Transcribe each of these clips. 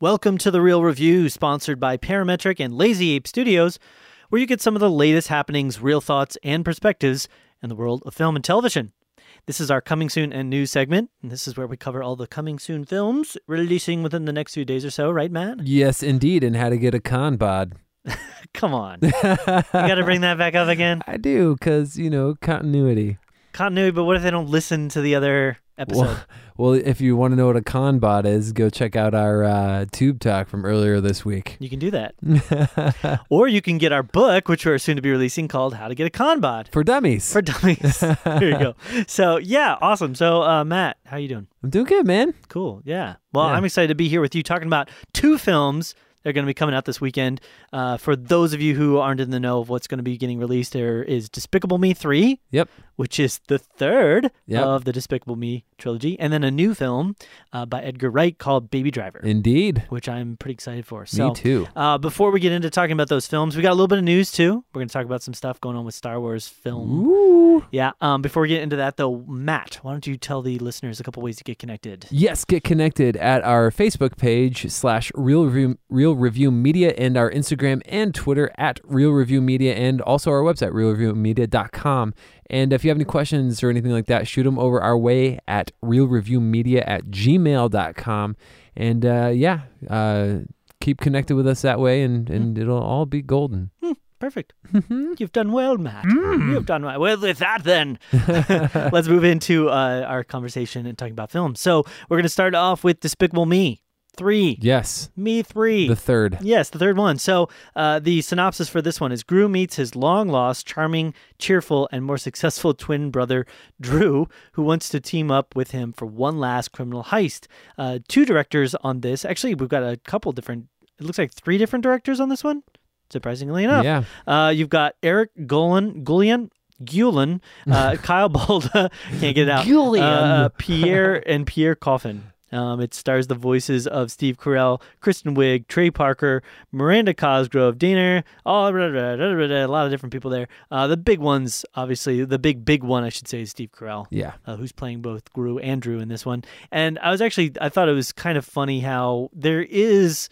Welcome to The Reel Review, sponsored by Parametric and Lazy Ape Studios, where you get some of the latest happenings, reel thoughts, and perspectives in the world of film and television. This is our coming soon and news segment, and this is where we cover all the coming soon films releasing within the next few days or so, right, Matt? Yes, indeed, and how to get a con bod. Come on. you got to bring that back up again? I do, because, you know, continuity. Continuity, but what if they don't listen to the other episode? Well, well, if you want to know what a con bot is, go check out our uh, tube talk from earlier this week. You can do that. or you can get our book, which we're soon to be releasing, called How to Get a Con Bod. For dummies. For dummies. there you go. So, yeah, awesome. So, uh, Matt, how you doing? I'm doing good, man. Cool. Yeah. Well, Yeah. I'm excited to be here with you talking about two films that are going to be coming out this weekend. Uh, for those of you who aren't in the know of what's going to be getting released, there is Despicable Me 3, Yep. which is the third Yep. of the Despicable Me trilogy, and then a new film uh, by Edgar Wright called Baby Driver, Indeed. which I'm pretty excited for. So, Me too. Uh, before we get into talking about those films, we got a little bit of news too. We're going to talk about some stuff going on with Star Wars film. Ooh. Yeah. Um, before we get into that, though, Matt, why don't you tell the listeners a couple ways to get connected? Yes, get connected at our Facebook page slash Reel Review, Reel Review Media and our Instagram and Twitter at Reel Review Media and also our website, reelreviewmedia.com. And if you have any questions or anything like that, shoot them over our way at reelreviewmedia at gmail.com. And uh, yeah, uh, keep connected with us that way and, and it'll all be golden. Perfect. You've done well, Matt. You've done well. Well, with that, then, let's move into uh, our conversation and talking about film. So, we're going to start off with Despicable Me 3. Yes, Me 3. the third. Yes, the third one. So, uh, the synopsis for this one is Gru meets his long lost, charming, cheerful, and more successful twin brother, Drew, who wants to team up with him for one last criminal heist. Uh, two directors on this. Actually, we've got a couple different, it looks like three different directors on this one, surprisingly enough. Yeah. Uh, you've got Eric Gulan, Gulian, Gulen, uh, Kyle Balda, can't get it out. Gulian. Uh, Pierre and Pierre Coffin. Um, it stars the voices of Steve Carell, Kristen Wiig, Trey Parker, Miranda Cosgrove, Dana, all blah, blah, blah, a lot of different people there. Uh, the big ones, obviously, the big big one I should say is Steve Carell Yeah. uh, who's playing both Gru and Drew in this one. And I was actually, I thought it was kind of funny how there is,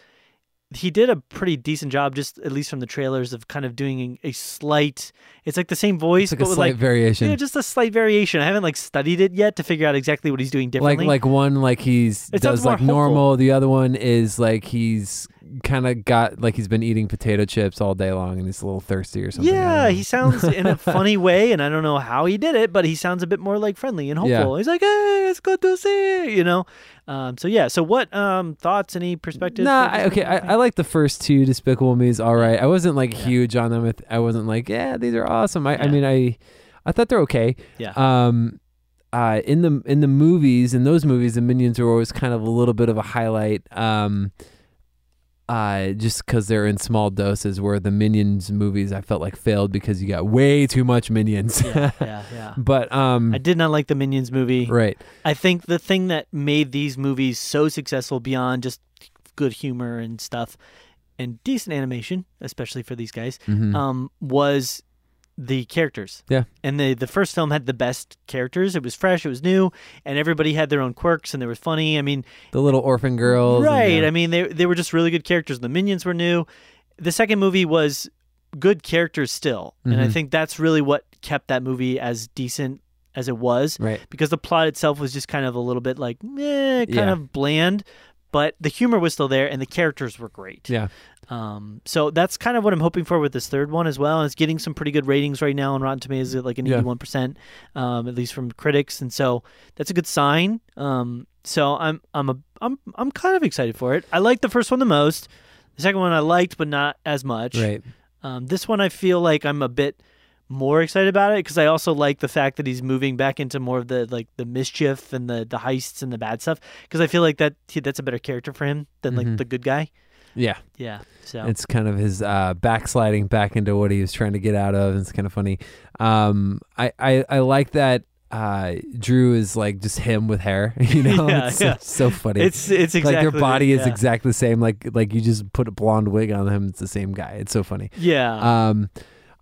he did a pretty decent job, just at least from the trailers, of kind of doing a slight, it's like the same voice, It's like but a with slight like, variation. yeah, just a slight variation. I haven't like studied it yet to figure out exactly what he's doing differently. like like one like he's It does like hopeful. normal the other one is like he's kind of got like he's been eating potato chips all day long and he's a little thirsty or something yeah, he sounds in a funny way, and I don't know how he did it, but he sounds a bit more like friendly and Yeah. hopeful. He's like, "Hey, it's good to see you," you know. Um, so yeah, so what um, thoughts? Any perspectives? Nah, I, okay. I, I like the first two Despicable Me's. All right, I wasn't like Yeah. huge on them. I wasn't like, yeah, these are awesome. I, I mean, I, I thought they're okay. yeah, Um, uh, in the in the movies, in those movies, the minions are always kind of a little bit of a highlight. Um, uh, just because they're in small doses. Where the minions movies, I felt like failed because you got way too much minions. yeah, yeah, yeah. but um, I did not like the Minions movie. right, I think the thing that made these movies so successful beyond just good humor and stuff and decent animation, especially for these guys, Mhm. um, was the characters. Yeah. And the the first film had the best characters. It was fresh, it was new, and everybody had their own quirks and they were funny. I mean, the little orphan girls, right. I mean, they they were just really good characters. The Minions were new. The second movie was good characters still, and I Mhm. think that's really what kept that movie as decent as it was right, because the plot itself was just kind of a little bit like eh, kind Yeah. of bland, but the humor was still there and the characters were great. yeah, Um, so that's kind of what I'm hoping for with this third one as well. It's getting some pretty good ratings right now on Rotten Tomatoes, at like an Yeah. 81 percent, um, at least from critics, and so that's a good sign. Um, so I'm I'm a I'm I'm kind of excited for it. I like the first one the most. The second one I liked, but not as much. right. Um, this one I feel like I'm a bit more excited about it because I also like the fact that he's moving back into more of the like the mischief and the the heists and the bad stuff because I feel like that that's a better character for him than like Mhm. the good guy. Yeah, Yeah. So it's kind of his uh, backsliding back into what he was trying to get out of. And It's kind of funny. Um, I, I, I like that uh, Drew is like just him with hair. You know, Yeah, it's yeah. so funny. it's it's exactly like their body is yeah. exactly the same. Like like you just put a blonde wig on him. It's the same guy. It's so funny. yeah. Um,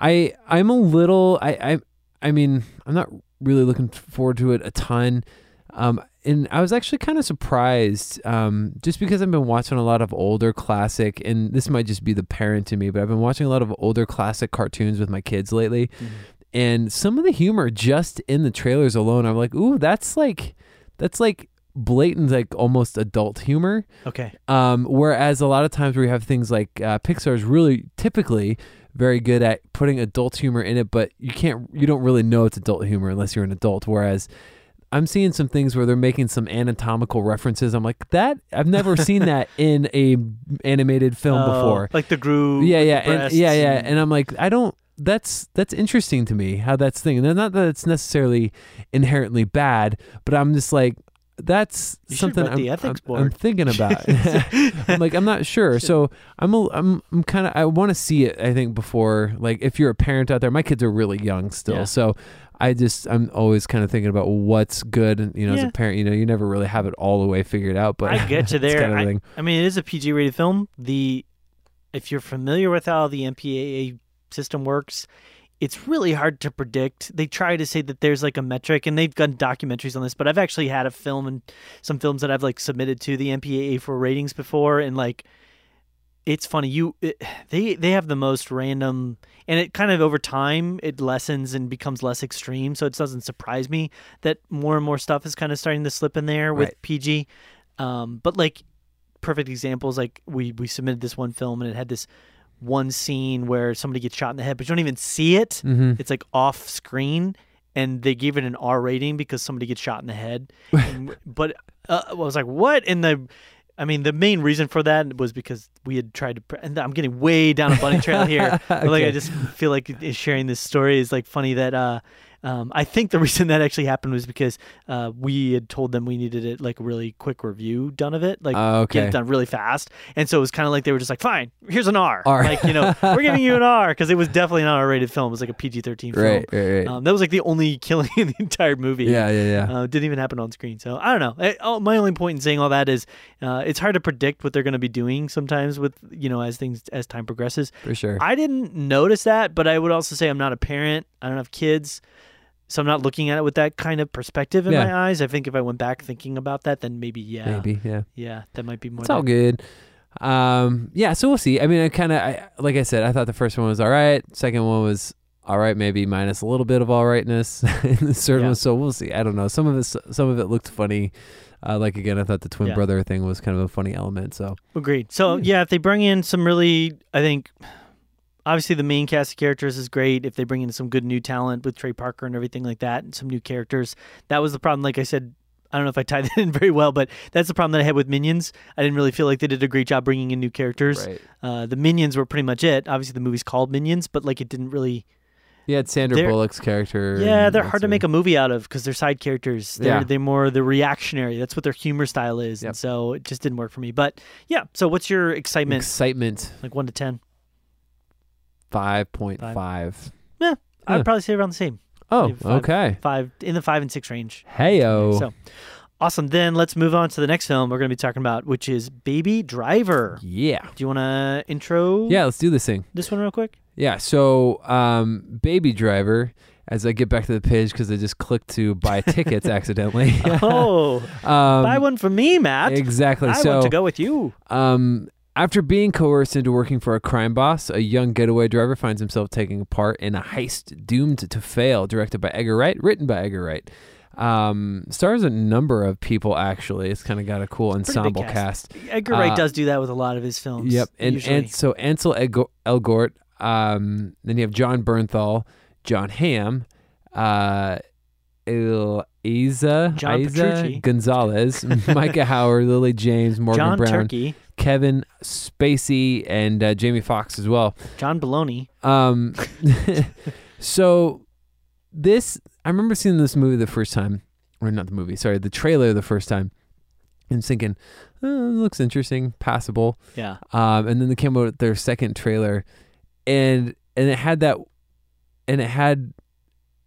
I I'm a little I I I mean I'm not really looking forward to it a ton. Um, and I was actually kind of surprised, um, just because I've been watching a lot of older classic, and this might just be the parent to me, but I've been watching a lot of older classic cartoons with my kids lately, and some of the humor just in the trailers alone, I'm like, ooh, that's like, that's like blatant, like almost adult humor. Okay. Um, whereas a lot of times we have things like uh, Pixar is really typically very good at putting adult humor in it, but you can't, you don't really know it's adult humor unless you're an adult. Whereas I'm seeing some things where they're making some anatomical references. I'm like, that I've never seen that in a animated film Oh, before. Like the groove. Yeah, yeah, and, yeah, yeah. and- I'm like, I don't. That's that's interesting to me how that's thing. And not that it's necessarily inherently bad, but I'm just like, that's You something I'm, I'm- I'm thinking about. I'm like, I'm not sure. So I'm a, I'm I'm kind of I want to see it. I think before like if you're a parent out there, my kids are really young still, Yeah. so. I just I'm always kind of thinking about what's good, and you know, as a parent, you know, you never really have it all the way figured out. But I get you it's there. kind of I. I mean, it is a PG rated film. The if you're familiar with how the MPAA system works, it's really hard to predict. They try to say that there's like a metric, and they've done documentaries on this. But I've actually had a film and some films that I've like submitted to the MPAA for ratings before, and like it's funny. You it, they they have the most random, and it kind of over time it lessens and becomes less extreme. So it doesn't surprise me that more and more stuff is kind of starting to slip in there with Right. PG. Um, but like perfect examples, like we we submitted this one film and it had this one scene where somebody gets shot in the head, but you don't even see it. Mhm. It's like off screen, and they gave it an R rating because somebody gets shot in the head. And- but uh, I was like, what? And the, I mean, the main reason for that was because we had tried to. Pre- and I'm getting way down a bunny trail here. But like, I just feel like sharing this story is like funny that. uh um, I think the reason that actually happened was because uh, we had told them we needed it like a really quick review done of it, like Oh, get it done really fast, and so it was kind of like they were just like, "Fine, here's an R." R. Like you know, we're giving you an R because it was definitely not a rated film. It was like a PG-13 film. Right, right, right. Um, that was like the only killing in the entire movie. yeah, yeah, yeah. Uh, didn't even happen on screen. So I don't know. I, oh, my only point in saying all that is, uh, it's hard to predict what they're going to be doing sometimes with you know as things as time progresses. for sure. I didn't notice that, but I would also say I'm not a parent. I don't have kids, so I'm not looking at it with that kind of perspective in Yeah. my eyes. I think if I went back thinking about that, then maybe yeah, Maybe, yeah. yeah, that might be more. It's all good. Um, yeah, so we'll see. I mean, I kind of, I, like I said, I thought the first one was all right. Second one was all right, maybe minus a little bit of all rightness. and the third Yeah. one, so we'll see. I don't know. Some of it, some of it looked funny. Uh, like again, I thought the twin Yeah. brother thing was kind of a funny element. So Agreed. So yeah, if they bring in some really, I think, obviously the main cast of characters is great. If they bring in some good new talent with Trey Parker and everything like that, and some new characters, that was the problem. Like I said, I don't know if I tied that in very well, but that's the problem that I had with Minions. I didn't really feel like they did a great job bringing in new characters. right. Uh, the Minions were pretty much it. Obviously, the movie's called Minions, but like it didn't really. Yeah, it's Sandra They're- Bullock's character. Yeah, they're hard to make a movie out of because they're side characters. They're Yeah. they're more the reactionary. That's what their humor style is, Yep. and so it just didn't work for me. But yeah, so what's your excitement? excitement. like one to ten? Five point five. Yeah, I'd probably say around the same. Oh, Maybe five. okay. Five in the five and six range. Heyo. So awesome. Then let's move on to the next film we're going to be talking about, which is Baby Driver. yeah. Do you want to intro Yeah, let's do this thing. this one real quick? Yeah, so um, Baby Driver, as I get back to the page because I just clicked to buy tickets accidentally. Oh, um, buy one for me, Matt. Exactly. I so, want to go with you. Um, after being coerced into working for a crime boss, a young getaway driver finds himself taking part in a heist doomed to fail, directed by Edgar Wright, written by Edgar Wright. Um, stars a number of people actually. It's kind of got a cool ensemble cast. Edgar Wright uh, does do that with a lot of his films. Yep, and usually. and so Ansel Elgort. Um, then you have Jon Bernthal, Jon Hamm, uh, John Isa. Gonzalez, Micah Howard, Lily James, Morgan John Brown, Turkey, Kevin Spacey, and uh, Jamie Foxx as well. John Baloney. Um, so this, I remember seeing this movie the first time, or not the movie, sorry, the trailer the first time, and thinking, oh, it looks interesting, passable. Yeah. Um, and then they came out with their second trailer, and and it had that, and it had,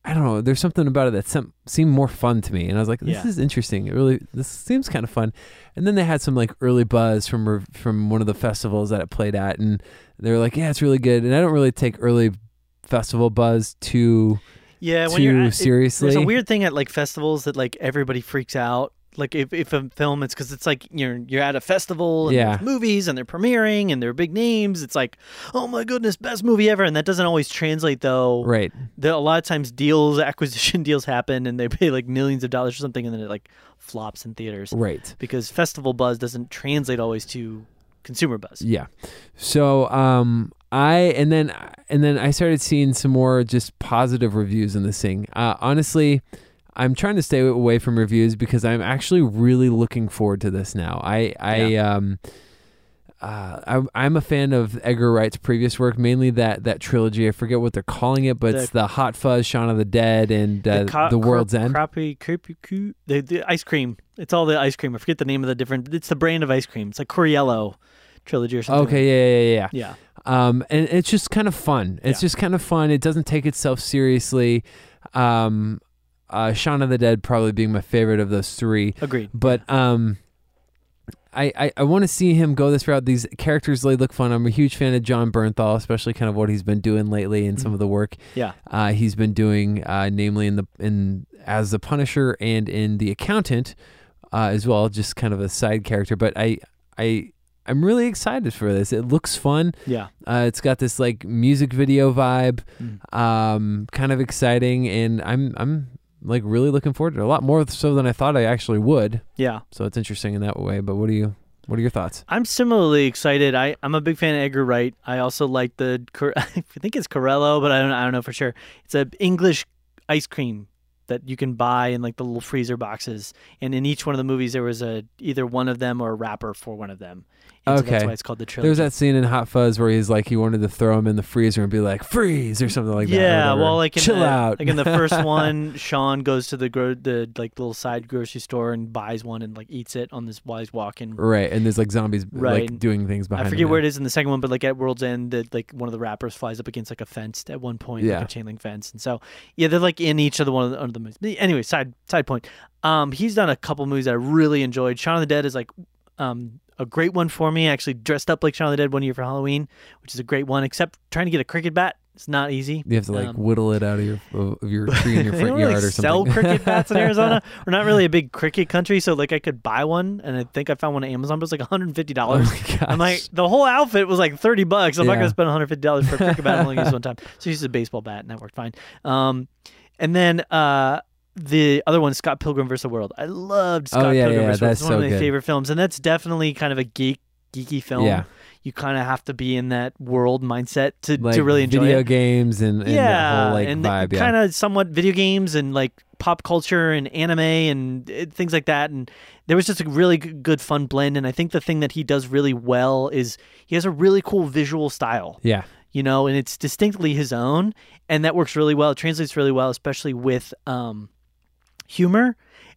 I don't know, there's something about it that sem- seemed more fun to me, and I was like, this Yeah. is interesting. It really, this seems kind of fun. And then they had some like early buzz from re- from one of the festivals that it played at, and they were like, yeah, it's really good. And I don't really take early festival buzz too Yeah, when too you're at, it- seriously. there's a weird thing at like festivals that like everybody freaks out Like if, if a film, it's because it's like you're you're at a festival and Yeah. movies and they're premiering and they're big names. It's like, oh my goodness, best movie ever, and that doesn't always translate though. Right. The, a lot of times deals, acquisition deals happen, and they pay like millions of dollars or something, and then it like flops in theaters Right. because festival buzz doesn't translate always to consumer buzz. Yeah. So um I and then and then I started seeing some more just positive reviews in this thing. Uh, honestly, I'm trying to stay away from reviews because I'm actually really looking forward to this now. I I um uh, I'm, I'm a fan of Edgar Wright's previous work, mainly that that trilogy. I forget what they're calling it, but it's the Hot Fuzz, Shaun of the Dead, and uh, the, co- World's cra- End. Crappy, crappy, coo- the, the ice cream. It's all the ice cream. I forget the name of the different. It's the brand of ice cream. It's like Coriello trilogy or something. Okay, yeah, yeah, yeah, Yeah. yeah. Um, and it's just kind of fun. It's Yeah. just kind of fun. It doesn't take itself seriously. Um, uh, Shaun of the Dead probably being my favorite of those three. Agreed. But um, I I, I want to see him go this route. These characters they look fun. I'm a huge fan of Jon Bernthal, especially kind of what he's been doing lately and some of the work Yeah. uh, he's been doing, uh, namely in the in as the Punisher and in the Accountant uh, as well, just kind of a side character. But I I I'm really excited for this. It looks fun. Yeah. Uh, it's got this like music video vibe, Mm. um, kind of exciting, and I'm I'm like really looking forward to it a lot more so than I thought I actually would. Yeah. So it's interesting in that way. But what do you what are your thoughts? I'm similarly excited. I, I'm a big fan of Edgar Wright. I also like the I think it's Corello, but I don't I don't know for sure. It's an English ice cream that you can buy in like the little freezer boxes. And in each one of the movies, there was a either one of them or a wrapper for one of them. And so that's Okay. why it's called the trilogy. There's that scene in Hot Fuzz where he's like he wanted to throw him in the freezer and be like freeze or something like that. yeah, well, like in chill the, out. Like in the first one, Shaun goes to the gro- the like little side grocery store and buys one and like eats it on this while he's walking. right, and there's like zombies Right. like doing things behind. Him. I forget now. where it is in the second one, but like at World's End, that like one of the wrappers flies up against like a fence at one point, Yeah. like a chain link fence, and so yeah, they're like in each of the one of the, of the movies. Anyway, side side point. Um, he's done a couple movies that I really enjoyed. Shaun of the Dead is like um a great one for me. I actually dressed up like Shaun of the Dead one year for Halloween, which is a great one. Except trying to get a cricket bat, it's not easy. You have to like Um, whittle it out of your of your tree in your front don't really yard or sell cricket bats in Arizona. We're not really a big cricket country, so like I could buy one, and I think I found one on Amazon, but it's like 150 oh dollars. gosh. I'm like, the whole outfit was like 30 bucks. I'm not Yeah. going to spend 150 dollars for a cricket bat. I'm only used one time, so I used a baseball bat, and that worked fine. Um, and then uh, the other one, Scott Pilgrim vs. the World. I loved Scott Oh, yeah, Pilgrim yeah, vs. the World. that's It's one of my good. favorite films, and that's definitely kind of a geek geeky film. Yeah. You kind of have to be in that world mindset to, like to really enjoy it. video it games and, and yeah, whole like and vibe. Yeah. kind of somewhat video games and like pop culture and anime and uh, things like that. And there was just a really good, fun blend. And I think the thing that he does really well is he has a really cool visual style, yeah. you know, and it's distinctly his own, and that works really well. It translates really well, especially with um, humor,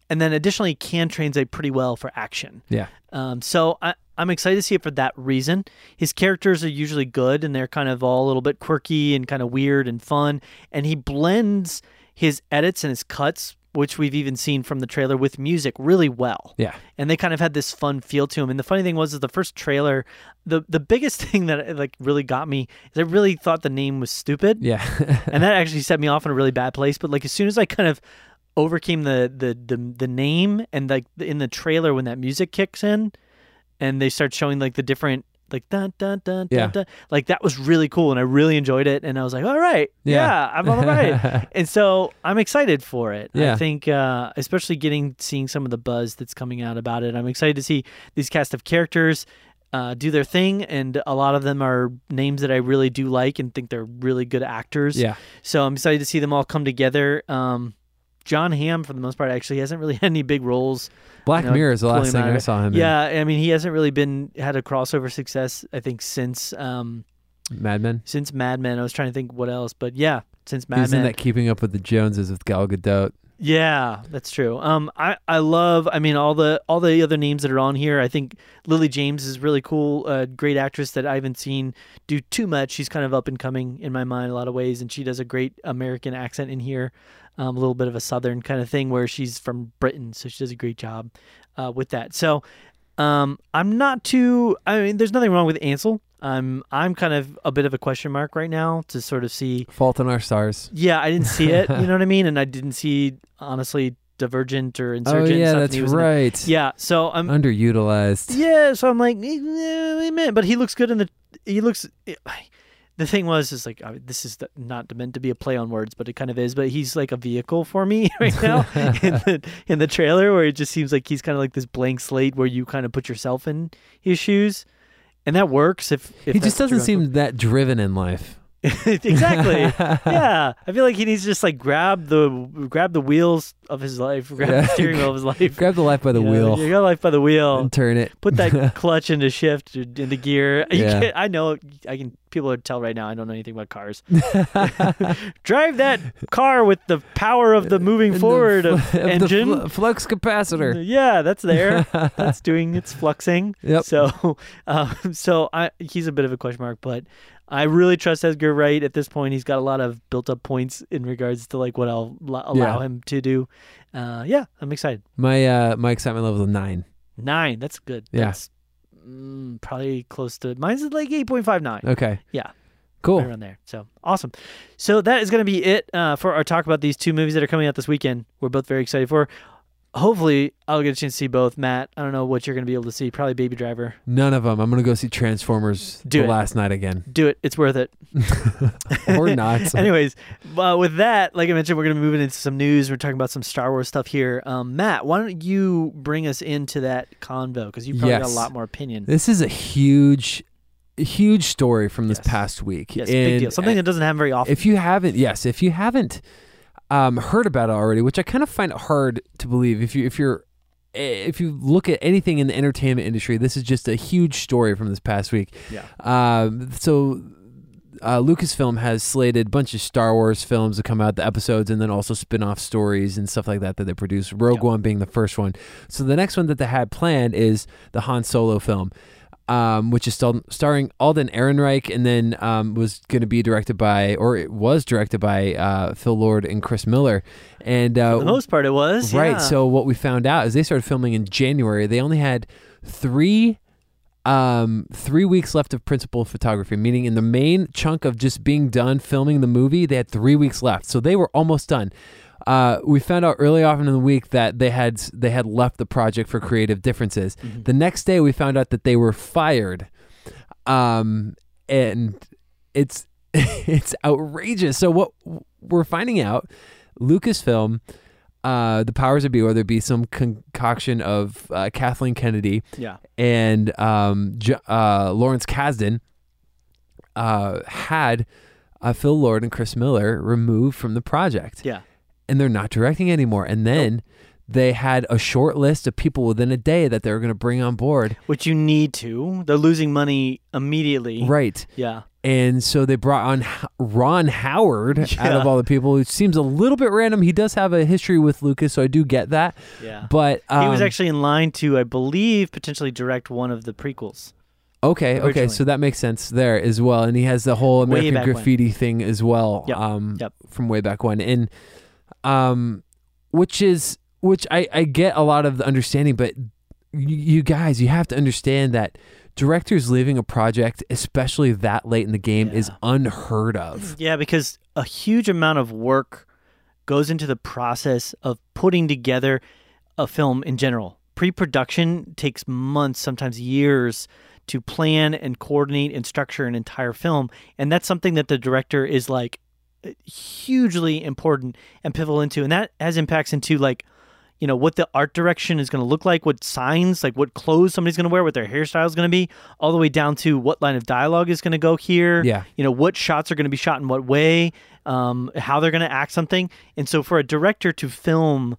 and then additionally can translate pretty well for action. Yeah. Um, so I, I'm excited to see it for that reason. His characters are usually good and they're kind of all a little bit quirky and kind of weird and fun. And he blends his edits and his cuts, which we've even seen from the trailer, with music really well. Yeah. And they kind of had this fun feel to him. And the funny thing was, is the first trailer, the the biggest thing that like really got me is I really thought the name was stupid Yeah. and that actually set me off in a really bad place. But like as soon as I kind of overcame the the the, the name and like in the trailer when that music kicks in, and they start showing like the different like dun dun dun Yeah. dun, dun like that was really cool and I really enjoyed it and I was like all right yeah, Yeah. I'm all right and so I'm excited for it Yeah. I think uh, especially getting seeing some of the buzz that's coming out about it I'm excited to see these cast of characters uh, do their thing and a lot of them are names that I really do like and think they're really good actors yeah. so I'm excited to see them all come together. Um, Jon Hamm, for the most part, actually hasn't really had any big roles. Black You know, Mirror is the last thing I saw him Yeah, I mean, he hasn't really been had a crossover success. I think since um. Mad Men. since Mad Men. I was trying to think what else, but yeah, since Mad in Men. that Keeping Up with the Joneses with Gal Gadot. Yeah, that's true. Um, I I love. I mean, all the all the other names that are on here. I think Lily James is really cool. A great actress that I haven't seen do too much. She's kind of up and coming in my mind a lot of ways, and she does a great American accent in here. Um, a little bit of a southern kind of thing where she's from Britain, so she does a great job uh, with that. So, um, I'm not too. I mean, there's nothing wrong with Ansel. I'm I'm kind of a bit of a question mark right now to sort of see Fault in Our Stars. yeah, I didn't see it. You know what I mean? And I didn't see, honestly, Divergent or Insurgent. Oh Insurgent. yeah, that's he was that. right. Yeah, so I'm Underutilized. yeah, so I'm like, eh, man, but he looks good in the. He looks. The thing was, is like, I mean, this is not meant to be a play on words, but it kind of is. But he's like a vehicle for me right now in the in the trailer, where it just seems like he's kind of like this blank slate where you kind of put yourself in his shoes, and that works. If, if He just doesn't seem that driven in life. exactly. yeah, I feel like he needs to just like grab the grab the wheels of his life, grab Yeah. the steering wheel of his life. Grab the life by the You know, wheel You got life by the wheel and turn it. put that clutch into shift into gear. You Yeah. I know I can. People would tell right now. I don't know anything about cars. Drive that car with the power of the moving And the forward fl- the engine. fl- flux capacitor. Yeah, that's there. that's doing its fluxing. Yep. So, um, so I he's a bit of a question mark, but I really trust Edgar Wright at this point. He's got a lot of built up points in regards to like what I'll lo- allow Yeah. him to do. Uh, yeah, I'm excited. My uh my excitement level is nine. Nine. That's good. Yeah. That's mm, probably close to mine's like eight point five nine. Okay. Yeah. Cool. Right around there. So awesome. So that is going to be it uh, for our talk about these two movies that are coming out this weekend. We're both very excited for. Hopefully, I'll get a chance to see both. Matt, I don't know what you're going to be able to see. Probably Baby Driver. None of them. I'm gonna go see Transformers Do the it. last night again, Do it. It's worth it. or not. Anyways, uh, with that, like I mentioned, we're going to be moving into some news. We're talking about some Star Wars stuff here. Um, Matt, why don't you bring us into that convo? Because you probably got a lot more opinion. This is a huge, huge story from this Yes. past week. yes, big deal. Something that doesn't happen very often. If you haven't, yes, if you haven't um, heard about it already, which I kind of find it hard to believe, if you if you're eh, if you look at anything in the entertainment industry, this is just a huge story from this past week. yeah. Um, so uh, Lucasfilm has slated a bunch of Star Wars films to come out, the episodes, and then also spin-off stories and stuff like that that they produce. Rogue. One being the first one. So the next one that they had planned is the Han Solo film. Um, which is still starring Alden Ehrenreich, and then um, was going to be directed by, or it was directed by uh, Phil Lord and Chris Miller. And uh, For the most part, it was. Right. yeah. So what we found out is they started filming in January. They only had three um three weeks left of principal photography meaning in the main chunk of just being done filming the movie they had three weeks left so they were almost done uh, we found out early on in the week that they had they had left the project for creative differences. Mhm. The next day, we found out that they were fired, um, and it's it's outrageous. So what we're finding out, Lucasfilm, uh, the powers that be, whether it be some concoction of uh, Kathleen Kennedy yeah. and um, J- uh, Lawrence Kasdan, uh, had uh, Phil Lord and Chris Miller removed from the project Yeah. And they're not directing anymore. And then they had a short list of people within a day that they were going to bring on board. Which you need to. They're losing money immediately. Right. Yeah. And so they brought on Ron Howard out of all the people, which seems a little bit random. He does have a history with Lucas, so I do get that. Yeah. But um, he was actually in line to, I believe, potentially direct one of the prequels. okay. Okay, so that makes sense there as well. And he has the whole American back when. Graffiti thing as well. Yep. Um, Yep. from way back when, and um, which is which I I get a lot of the understanding, but y- you guys, you have to understand that directors leaving a project, especially that late in the game, is unheard of. Yeah, because a huge amount of work goes into the process of putting together a film in general. Pre production takes months, sometimes years, to plan and coordinate and structure an entire film. And that's something that the director is like hugely important and pivotal into. And that has impacts into like, you know, what the art direction is going to look like, what signs, like what clothes somebody's going to wear, what their hairstyle is going to be, all the way down to what line of dialogue is going to go here Yeah. you know what shots are going to be shot in what way um, how they're going to act something and so for a director to film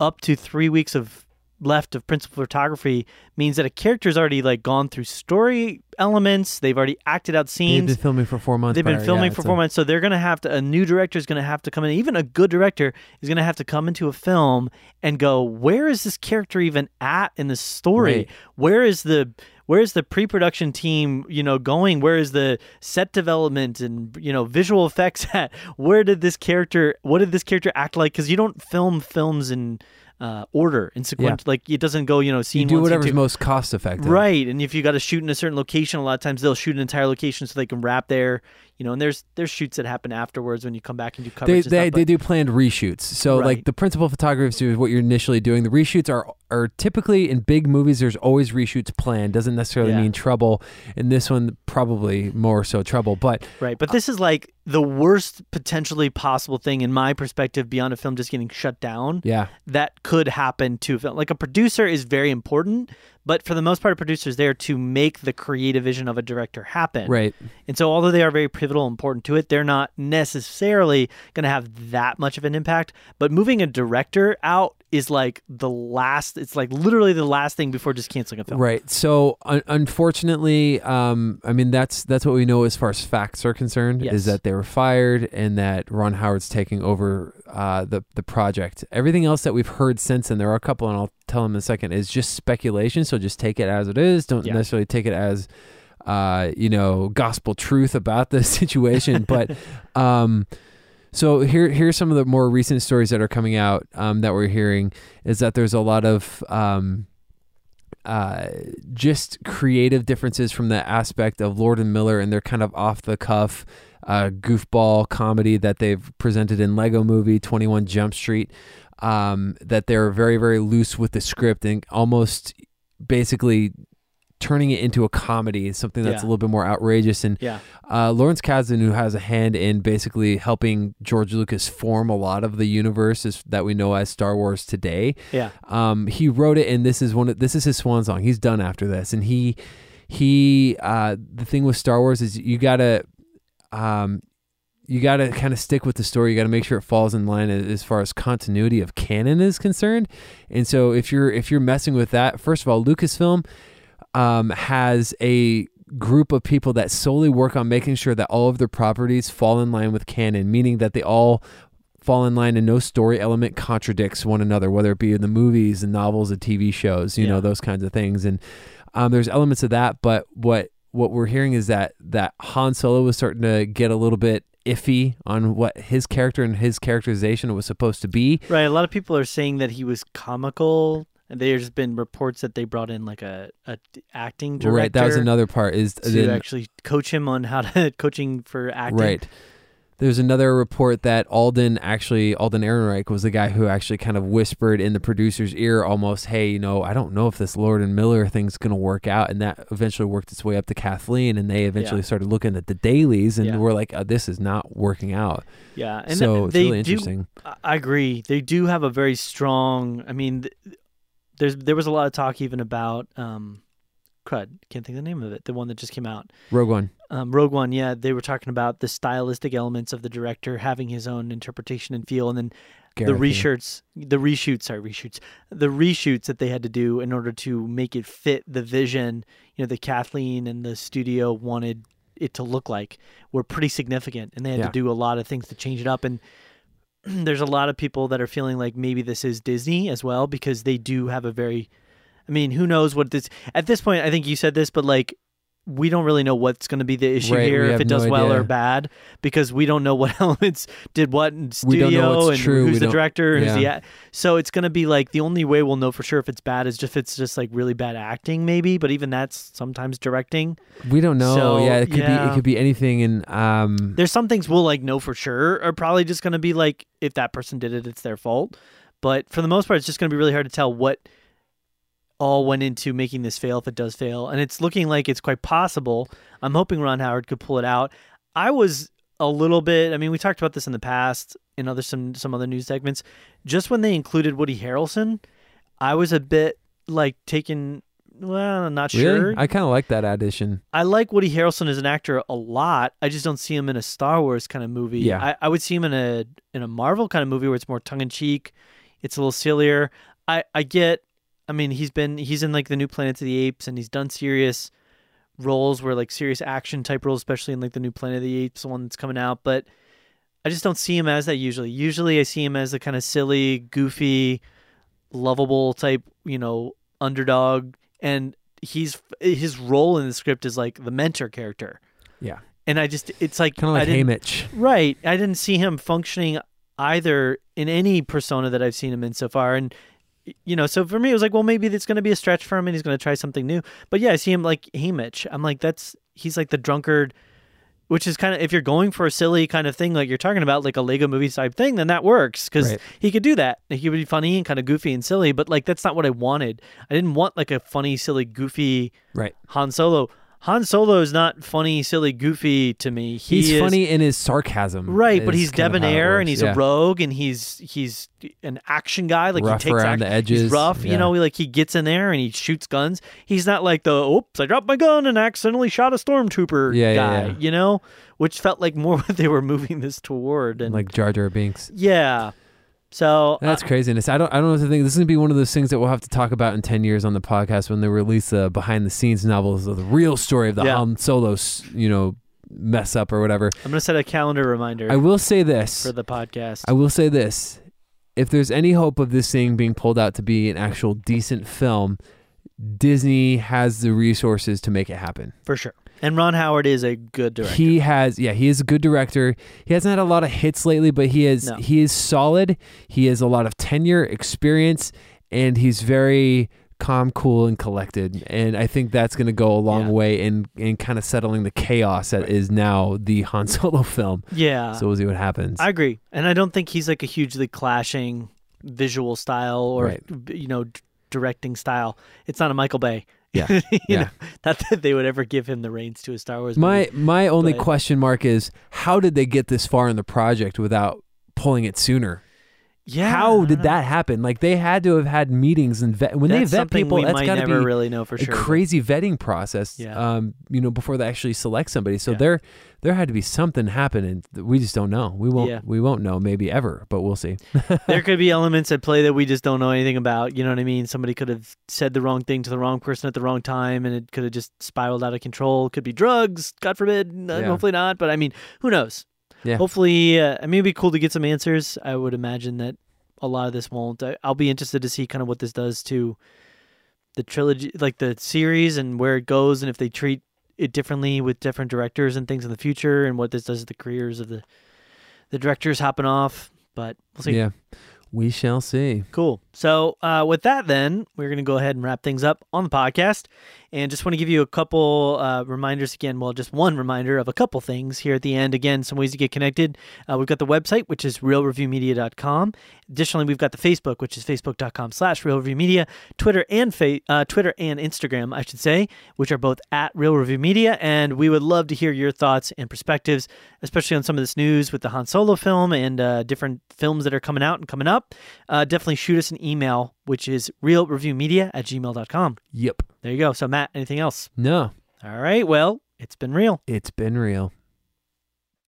up to three weeks of left of principal photography means that a character's already like gone through story elements they've already acted out scenes. They've been filming for four months. They've been prior, filming yeah, for four a- months, so they're going to have to. A new director is going to have to come in. Even a good director is going to have to come into a film and go, "Where is this character even at in the story? Right. Where is the where is the pre-production team? You know, going? Where is the set development and you know visual effects at? Where did this character? What did this character act like? Because you don't film films in uh, order and sequence. Like it doesn't go, you know, scene You do whatever's two. most cost effective. Right, and if you got to shoot in a certain location, a lot of times they'll shoot an entire location so they can wrap there. You know, and there's there's shoots that happen afterwards when you come back and do They, coverage. and they, stuff, they do planned reshoots. So like the principal photographers do what you're initially doing. The reshoots are are typically in big movies. There's always reshoots planned. Doesn't necessarily Yeah. mean trouble. In this one, probably more so trouble. But Right, but this is like the worst potentially possible thing in my perspective beyond a film just getting shut down yeah, that could happen to a film. Like a producer is very important, but for the most part, a producer is there to make the creative vision of a director happen. right. And so, although they are very pivotal and important to it, they're not necessarily going to have that much of an impact. But moving a director out is like the last, it's like literally the last thing before just canceling a film. Right. So un- unfortunately, um, I mean that's that's what we know as far as facts are concerned Yes. is that they were fired and that Ron Howard's taking over uh, the the project. Everything else that we've heard since, and there are a couple, and I'll tell them in a second, is just speculation. So just take it as it is. Don't Yeah. necessarily take it as uh, you know gospel truth about the situation, but. Um, so here, here's some of the more recent stories that are coming out um, that we're hearing is that there's a lot of um, uh, just creative differences from the aspect of Lord and Miller and their kind of off the cuff uh, goofball comedy that they've presented in Lego Movie, 21 Jump Street. Um, that they're very, very loose with the script and almost basically turning it into a comedy, something that's Yeah. a little bit more outrageous. And Yeah. uh, Lawrence Kasdan, who has a hand in basically helping George Lucas form a lot of the universe that we know as Star Wars today, Yeah. um, he wrote it, and this is one. Of, this is his swan song. He's done after this, and he he. Uh, the thing with Star Wars is you gotta. Um, you got to kind of stick with the story. You got to make sure it falls in line as far as continuity of canon is concerned. And so if you're if you're messing with that, first of all, Lucasfilm um, has a group of people that solely work on making sure that all of their properties fall in line with canon, meaning that they all fall in line and no story element contradicts one another, whether it be in the movies, and novels, and TV shows, you know, those kinds of things. And um, there's elements of that, but what what we're hearing is that that Han Solo was starting to get a little bit iffy on what his character and his characterization was supposed to be. Right. A lot of people are saying that he was comical. And there's been reports that they brought in like a, a acting director Right, that was another part. Is to then- actually coach him on how to coaching for acting. Right. There's another report that Alden actually Alden Ehrenreich was the guy who actually kind of whispered in the producer's ear almost, "Hey, you know, I don't know if this Lord and Miller thing's going to work out." And that eventually worked its way up to Kathleen and they eventually Yeah. started looking at the dailies and Yeah. were like, uh, "This is not working out." Yeah. And so th- it's they really do- interesting. I- I agree. They do have a very strong. I mean, there's there was a lot of talk even about um, crud. Can't think of the name of it. The one that just came out. Rogue One. Um, Rogue One. Yeah, they were talking about the stylistic elements of the director having his own interpretation and feel, and then the reshoots, the reshoots, sorry, reshoots, the reshoots that they had to do in order to make it fit the vision. You know, that Kathleen and the studio wanted it to look like were pretty significant, and they had Yeah. to do a lot of things to change it up. And there's a lot of people that are feeling like maybe this is Disney as well because they do have a very, I mean, who knows what this at this point. I think you said this, but like. We don't really know what's going to be the issue Right, here, if it does no well idea. or bad, because we don't know what elements did what in We don't know studio and true, who's we the director, who's the yeah. so it's gonna be like the only way we'll know for sure if it's bad is if it's just like really bad acting, maybe. But even that's sometimes directing. We don't know. So, yeah, it could be it could be anything and um There's some things we'll like know for sure are probably just gonna be like if that person did it, it's their fault. But for the most part, it's just gonna be really hard to tell what all went into making this fail if it does fail, and it's looking like it's quite possible. I'm hoping Ron Howard could pull it out. I was a little bit. I mean, we talked about this in the past in other some some other news segments. Just when they included Woody Harrelson, I was a bit like taken. Well, I'm not sure. really? I kind of like that addition. I like Woody Harrelson as an actor a lot. I just don't see him in a Star Wars kind of movie. Yeah. I, I would see him in a in a Marvel kind of movie where it's more tongue in cheek. It's a little sillier. I I get. I mean, he's been he's in like the new Planet of the Apes, and he's done serious roles where like serious action type roles, especially in like the new Planet of the Apes, the one that's coming out. But I just don't see him as that usually. Usually, I see him as the kind of silly, goofy, lovable type, you know, underdog, and he's his role in the script is like the mentor character. Yeah. And I just it's like Kind of like Haymitch. Right. I didn't see him functioning either in any persona that I've seen him in so far. And you know, so for me, it was like, well, maybe it's going to be a stretch for him and he's going to try something new. But yeah, I see him like Haymitch. I'm like, that's he's like the drunkard, which is kind of if you're going for a silly kind of thing, like you're talking about, like a Lego movie type thing, then that works because Right. he could do that. He would be funny and kind of goofy and silly, but like that's not what I wanted. I didn't want like a funny, silly, goofy Right. Han Solo. Han Solo is not funny, silly, goofy to me. He He's is, funny in his sarcasm. Right, but he's kind of how it debonair and he's Yeah. a rogue and he's he's an action guy. Like Rough he takes around ac- the edges, He's rough, yeah. you know. Like he gets in there and he shoots guns. He's not like the oops, I dropped my gun and accidentally shot a stormtrooper Yeah, guy. You know, which felt like more what they were moving this toward. And like Jar Jar Binks. yeah, so That's uh, craziness. I don't. I don't know if to think. This is gonna be one of those things that we'll have to talk about in ten years on the podcast when they release the behind the scenes novels of the real story of the Yeah. Han Solo, you know, mess up or whatever. I'm gonna set a calendar reminder I will say this. for the podcast. I will say this. If there's any hope of this thing being pulled out to be an actual decent film, Disney has the resources to make it happen. for sure. And Ron Howard is a good director. He has, yeah, he is a good director. He hasn't had a lot of hits lately, but he is No. he is solid. He has a lot of tenure, experience, and he's very calm, cool, and collected. And I think that's going to go a long Yeah. way in in kind of settling the chaos that is now the Han Solo film. yeah, So we'll see what happens. I agree, and I don't think he's like a hugely clashing visual style or Right. you know directing style. It's not a Michael Bay. Yeah, you yeah. know, not that they would ever give him the reins to a Star Wars. My movie. my only but- question mark is how did they get this far in the project without pulling it sooner? Yeah, how did that happen? Like they had to have had meetings and vet, when That's they vet people. that's got to be really know for a sure. but- crazy vetting process. Yeah. Um, you know, before they actually select somebody. So Yeah. there there had to be something happening. We just don't know. We won't Yeah. we won't know maybe ever, but we'll see. there could be elements at play that we just don't know anything about. You know what I mean? Somebody could have said the wrong thing to the wrong person at the wrong time, and it could have just spiraled out of control. Could be drugs, God forbid. Yeah. Hopefully not, but I mean, who knows? Yeah. Hopefully, uh, I mean, it'd be cool to get some answers. I would imagine that a lot of this won't. I, I'll be interested to see kind of what this does to the trilogy, like the series, and where it goes, and if they treat it differently with different directors and things in the future, and what this does to the careers of the the directors hopping off. But we'll see. Yeah. We shall see. Cool. So, uh, with that, then we're going to go ahead and wrap things up on the podcast. And just want to give you a couple uh, reminders again. Well, just one reminder of a couple things here at the end. Again, some ways to get connected. Uh, we've got the website, which is reelreviewmedia.com. Additionally, we've got the Facebook, which is facebook.com slash reelreviewmedia. Twitter and fa- uh, Twitter and Instagram, I should say, which are both at Reel Review Media. And we would love to hear your thoughts and perspectives, especially on some of this news with the Han Solo film and uh, different films that are coming out and coming up. Uh, definitely shoot us an email, which is reelreviewmedia at gmail.com. Yep. There you go. So, Matt, anything else? No. All right. Well, it's been real. It's been real.